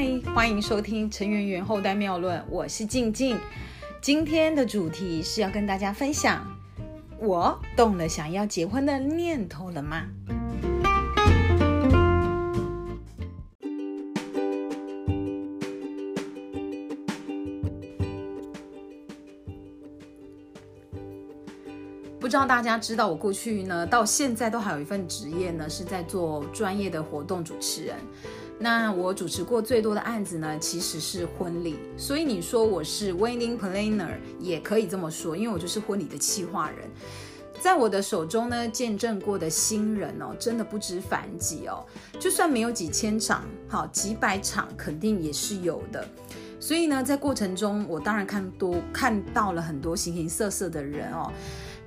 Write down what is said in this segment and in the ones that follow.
嗨，欢迎收听陈圆圆后代妙论，我是静静。今天的主题是要跟大家分享，我动了想要结婚的念头了吗？不知道大家知道，我过去呢到现在都还有一份职业呢，是在做专业的活动主持人。那我主持过最多的案子呢，其实是婚礼。所以你说我是 wedding planner，也可以这么说，因为我就是婚礼的企划人。在我的手中呢，见证过的新人哦，真的不知凡几哦。就算没有几千场，好几百场，肯定也是有的。所以呢，在过程中，我当然看多看到了很多形形色色的人哦。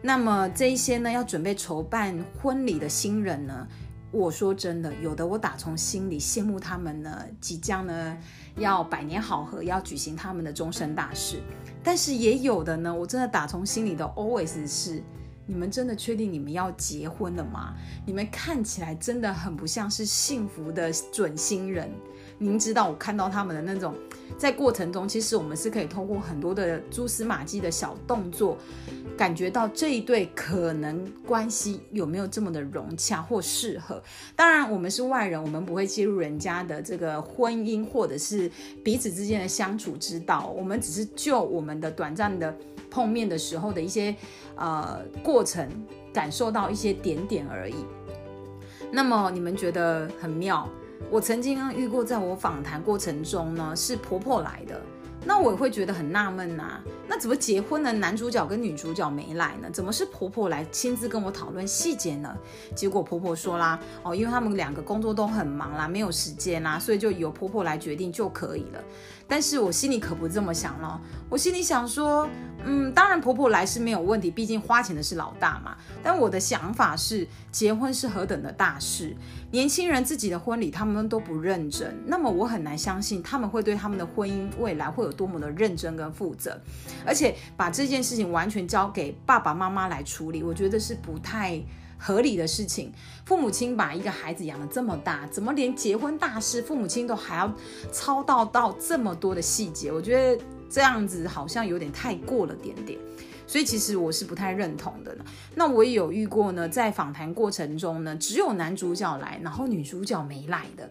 那么这一些呢，要准备筹办婚礼的新人呢？我说真的，有的我打从心里羡慕他们呢，即将呢要百年好合，要举行他们的终身大事。但是也有的呢，我真的打从心里的 always 是，你们真的确定你们要结婚了吗？你们看起来真的很不像是幸福的准新人。您知道我看到他们的那种，在过程中，其实我们是可以通过很多的蛛丝马迹的小动作，感觉到这一对可能关系有没有这么的融洽或适合。当然，我们是外人，我们不会介入人家的这个婚姻或者是彼此之间的相处之道，我们只是就我们的短暂的碰面的时候的一些呃过程，感受到一些点点而已。那么你们觉得很妙？我曾经遇过，在我访谈过程中呢，是婆婆来的，那我也会觉得很纳闷呐。那怎么结婚的男主角跟女主角没来呢？怎么是婆婆来亲自跟我讨论细节呢？结果婆婆说啦，哦，因为他们两个工作都很忙啦，没有时间啦，所以就由婆婆来决定就可以了。但是我心里可不这么想咯，我心里想说。嗯，当然婆婆来是没有问题，毕竟花钱的是老大嘛。但我的想法是，结婚是何等的大事，年轻人自己的婚礼他们都不认真，那么我很难相信他们会对他们的婚姻未来会有多么的认真跟负责，而且把这件事情完全交给爸爸妈妈来处理，我觉得是不太合理的事情。父母亲把一个孩子养得这么大，怎么连结婚大事父母亲都还要操到到这么多的细节？我觉得。这样子好像有点太过了点点，所以其实我是不太认同的。那我也有遇过呢，在访谈过程中呢，只有男主角来，然后女主角没来的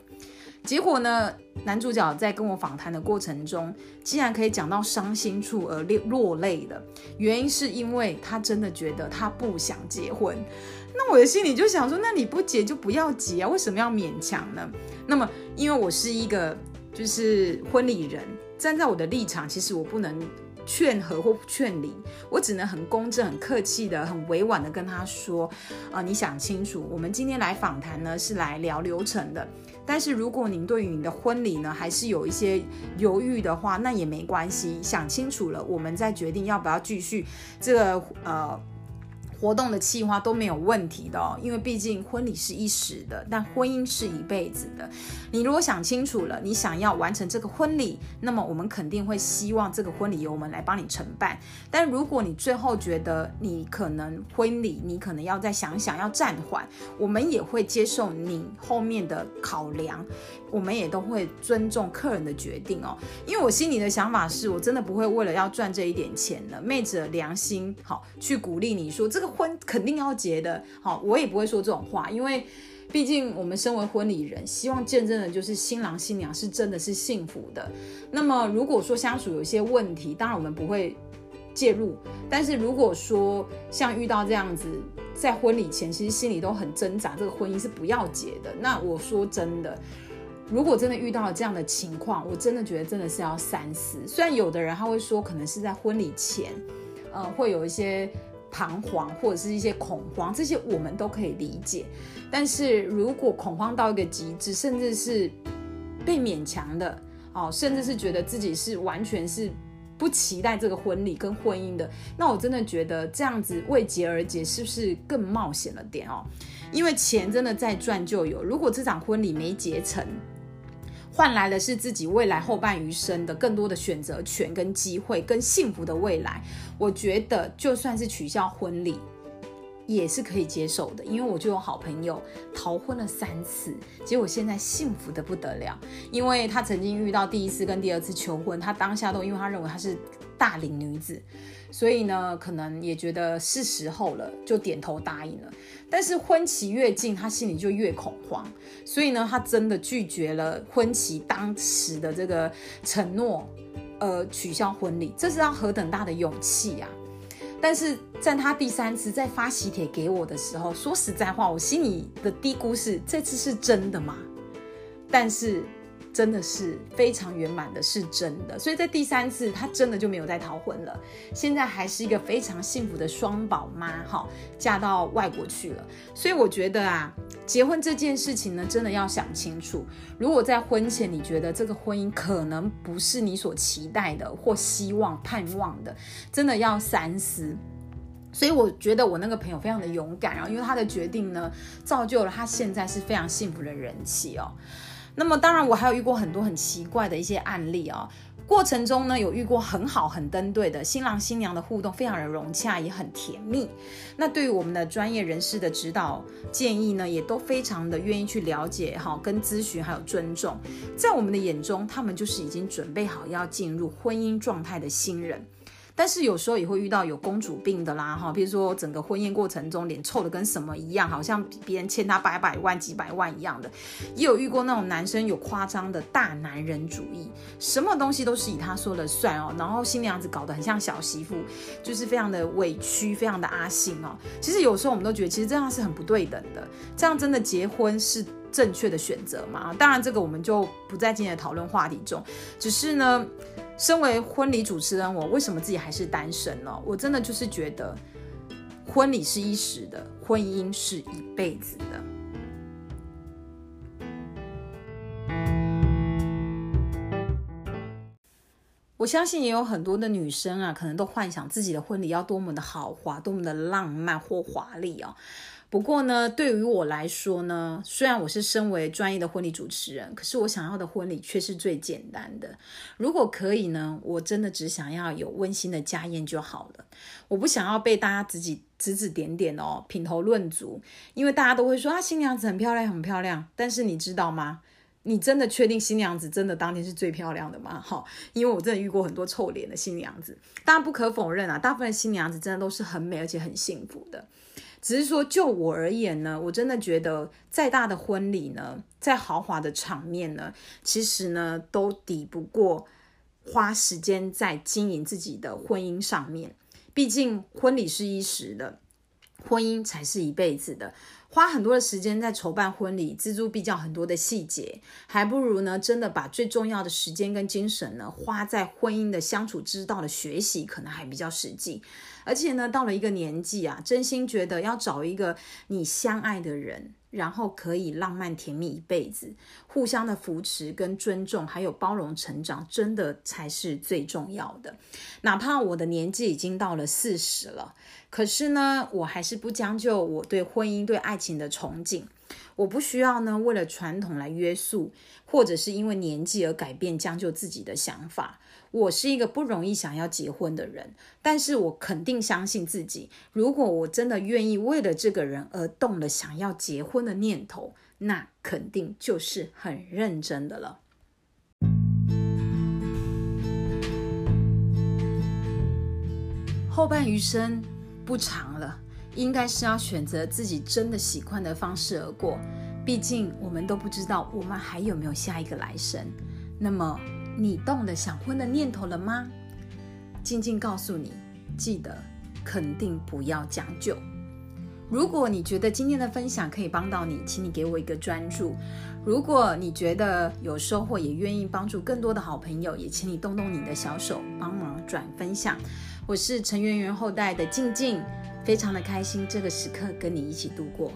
结果呢，男主角在跟我访谈的过程中，竟然可以讲到伤心处而落落泪的原因，是因为他真的觉得他不想结婚。那我的心里就想说，那你不结就不要结啊，为什么要勉强呢？那么因为我是一个就是婚礼人。站在我的立场，其实我不能劝和或劝离，我只能很公正、很客气的、很委婉的跟他说：，啊，你想清楚，我们今天来访谈呢，是来聊流程的。但是如果您对于你的婚礼呢，还是有一些犹豫的话，那也没关系，想清楚了，我们再决定要不要继续这个呃。活动的计划都没有问题的哦，因为毕竟婚礼是一时的，但婚姻是一辈子的。你如果想清楚了，你想要完成这个婚礼，那么我们肯定会希望这个婚礼由我们来帮你承办。但如果你最后觉得你可能婚礼你可能要再想想要暂缓，我们也会接受你后面的考量，我们也都会尊重客人的决定哦。因为我心里的想法是我真的不会为了要赚这一点钱的，昧着良心好去鼓励你说这个。婚肯定要结的，好，我也不会说这种话，因为毕竟我们身为婚礼人，希望见证的就是新郎新娘是真的是幸福的。那么如果说相处有一些问题，当然我们不会介入。但是如果说像遇到这样子，在婚礼前其实心里都很挣扎，这个婚姻是不要结的。那我说真的，如果真的遇到了这样的情况，我真的觉得真的是要三思。虽然有的人他会说，可能是在婚礼前，呃，会有一些。彷徨或者是一些恐慌，这些我们都可以理解。但是如果恐慌到一个极致，甚至是被勉强的，哦，甚至是觉得自己是完全是不期待这个婚礼跟婚姻的，那我真的觉得这样子为结而结，是不是更冒险了点哦？因为钱真的再赚就有，如果这场婚礼没结成。换来的是自己未来后半余生的更多的选择权跟机会跟幸福的未来。我觉得就算是取消婚礼，也是可以接受的，因为我就有好朋友逃婚了三次，结果现在幸福的不得了。因为他曾经遇到第一次跟第二次求婚，他当下都因为他认为他是大龄女子，所以呢，可能也觉得是时候了，就点头答应了。但是婚期越近，他心里就越恐慌，所以呢，他真的拒绝了婚期当时的这个承诺，呃，取消婚礼，这是要何等大的勇气呀！但是在他第三次再发喜帖给我的时候，说实在话，我心里的低估是这次是真的吗？但是真的是非常圆满的，是真的。所以在第三次，他真的就没有再逃婚了。现在还是一个非常幸福的双宝妈，哈，嫁到外国去了。所以我觉得啊，结婚这件事情呢，真的要想清楚。如果在婚前你觉得这个婚姻可能不是你所期待的或希望盼望的，真的要三思。所以我觉得我那个朋友非常的勇敢，然后因为他的决定呢，造就了他现在是非常幸福的人气哦。那么当然我还有遇过很多很奇怪的一些案例哦。过程中呢有遇过很好很登对的新郎新娘的互动，非常的融洽，也很甜蜜。那对于我们的专业人士的指导建议呢，也都非常的愿意去了解哈，跟咨询还有尊重。在我们的眼中，他们就是已经准备好要进入婚姻状态的新人。但是有时候也会遇到有公主病的啦，哈，比如说整个婚宴过程中脸臭的跟什么一样，好像别人欠他百百万、几百万一样的。也有遇过那种男生有夸张的大男人主义，什么东西都是以他说了算哦，然后新娘子搞得很像小媳妇，就是非常的委屈，非常的阿信哦。其实有时候我们都觉得，其实这样是很不对等的，这样真的结婚是正确的选择吗？当然，这个我们就不在今天的讨论话题中，只是呢。身为婚礼主持人，我为什么自己还是单身呢？我真的就是觉得，婚礼是一时的，婚姻是一辈子的。我相信也有很多的女生啊，可能都幻想自己的婚礼要多么的豪华，多么的浪漫或华丽哦。不过呢，对于我来说呢，虽然我是身为专业的婚礼主持人，可是我想要的婚礼却是最简单的。如果可以呢，我真的只想要有温馨的家宴就好了。我不想要被大家指指指指点点哦，品头论足，因为大家都会说啊，新娘子很漂亮，很漂亮。但是你知道吗？你真的确定新娘子真的当天是最漂亮的吗？哈，因为我真的遇过很多臭脸的新娘子。当然不可否认啊，大部分新娘子真的都是很美而且很幸福的。只是说，就我而言呢，我真的觉得再大的婚礼呢，再豪华的场面呢，其实呢，都抵不过花时间在经营自己的婚姻上面。毕竟婚礼是一时的，婚姻才是一辈子的。花很多的时间在筹办婚礼，锱铢必较很多的细节，还不如呢，真的把最重要的时间跟精神呢，花在婚姻的相处之道的学习，可能还比较实际。而且呢，到了一个年纪啊，真心觉得要找一个你相爱的人，然后可以浪漫甜蜜一辈子，互相的扶持跟尊重，还有包容成长，真的才是最重要的。哪怕我的年纪已经到了四十了，可是呢，我还是不将就我对婚姻、对爱情的憧憬。我不需要呢，为了传统来约束，或者是因为年纪而改变将就自己的想法。我是一个不容易想要结婚的人，但是我肯定相信自己。如果我真的愿意为了这个人而动了想要结婚的念头，那肯定就是很认真的了。后半余生不长了，应该是要选择自己真的喜欢的方式而过。毕竟我们都不知道我们还有没有下一个来生。那么。你动了想婚的念头了吗？静静告诉你，记得肯定不要将就。如果你觉得今天的分享可以帮到你，请你给我一个专注。如果你觉得有收获，也愿意帮助更多的好朋友，也请你动动你的小手，帮忙转分享。我是陈圆圆后代的静静，非常的开心这个时刻跟你一起度过。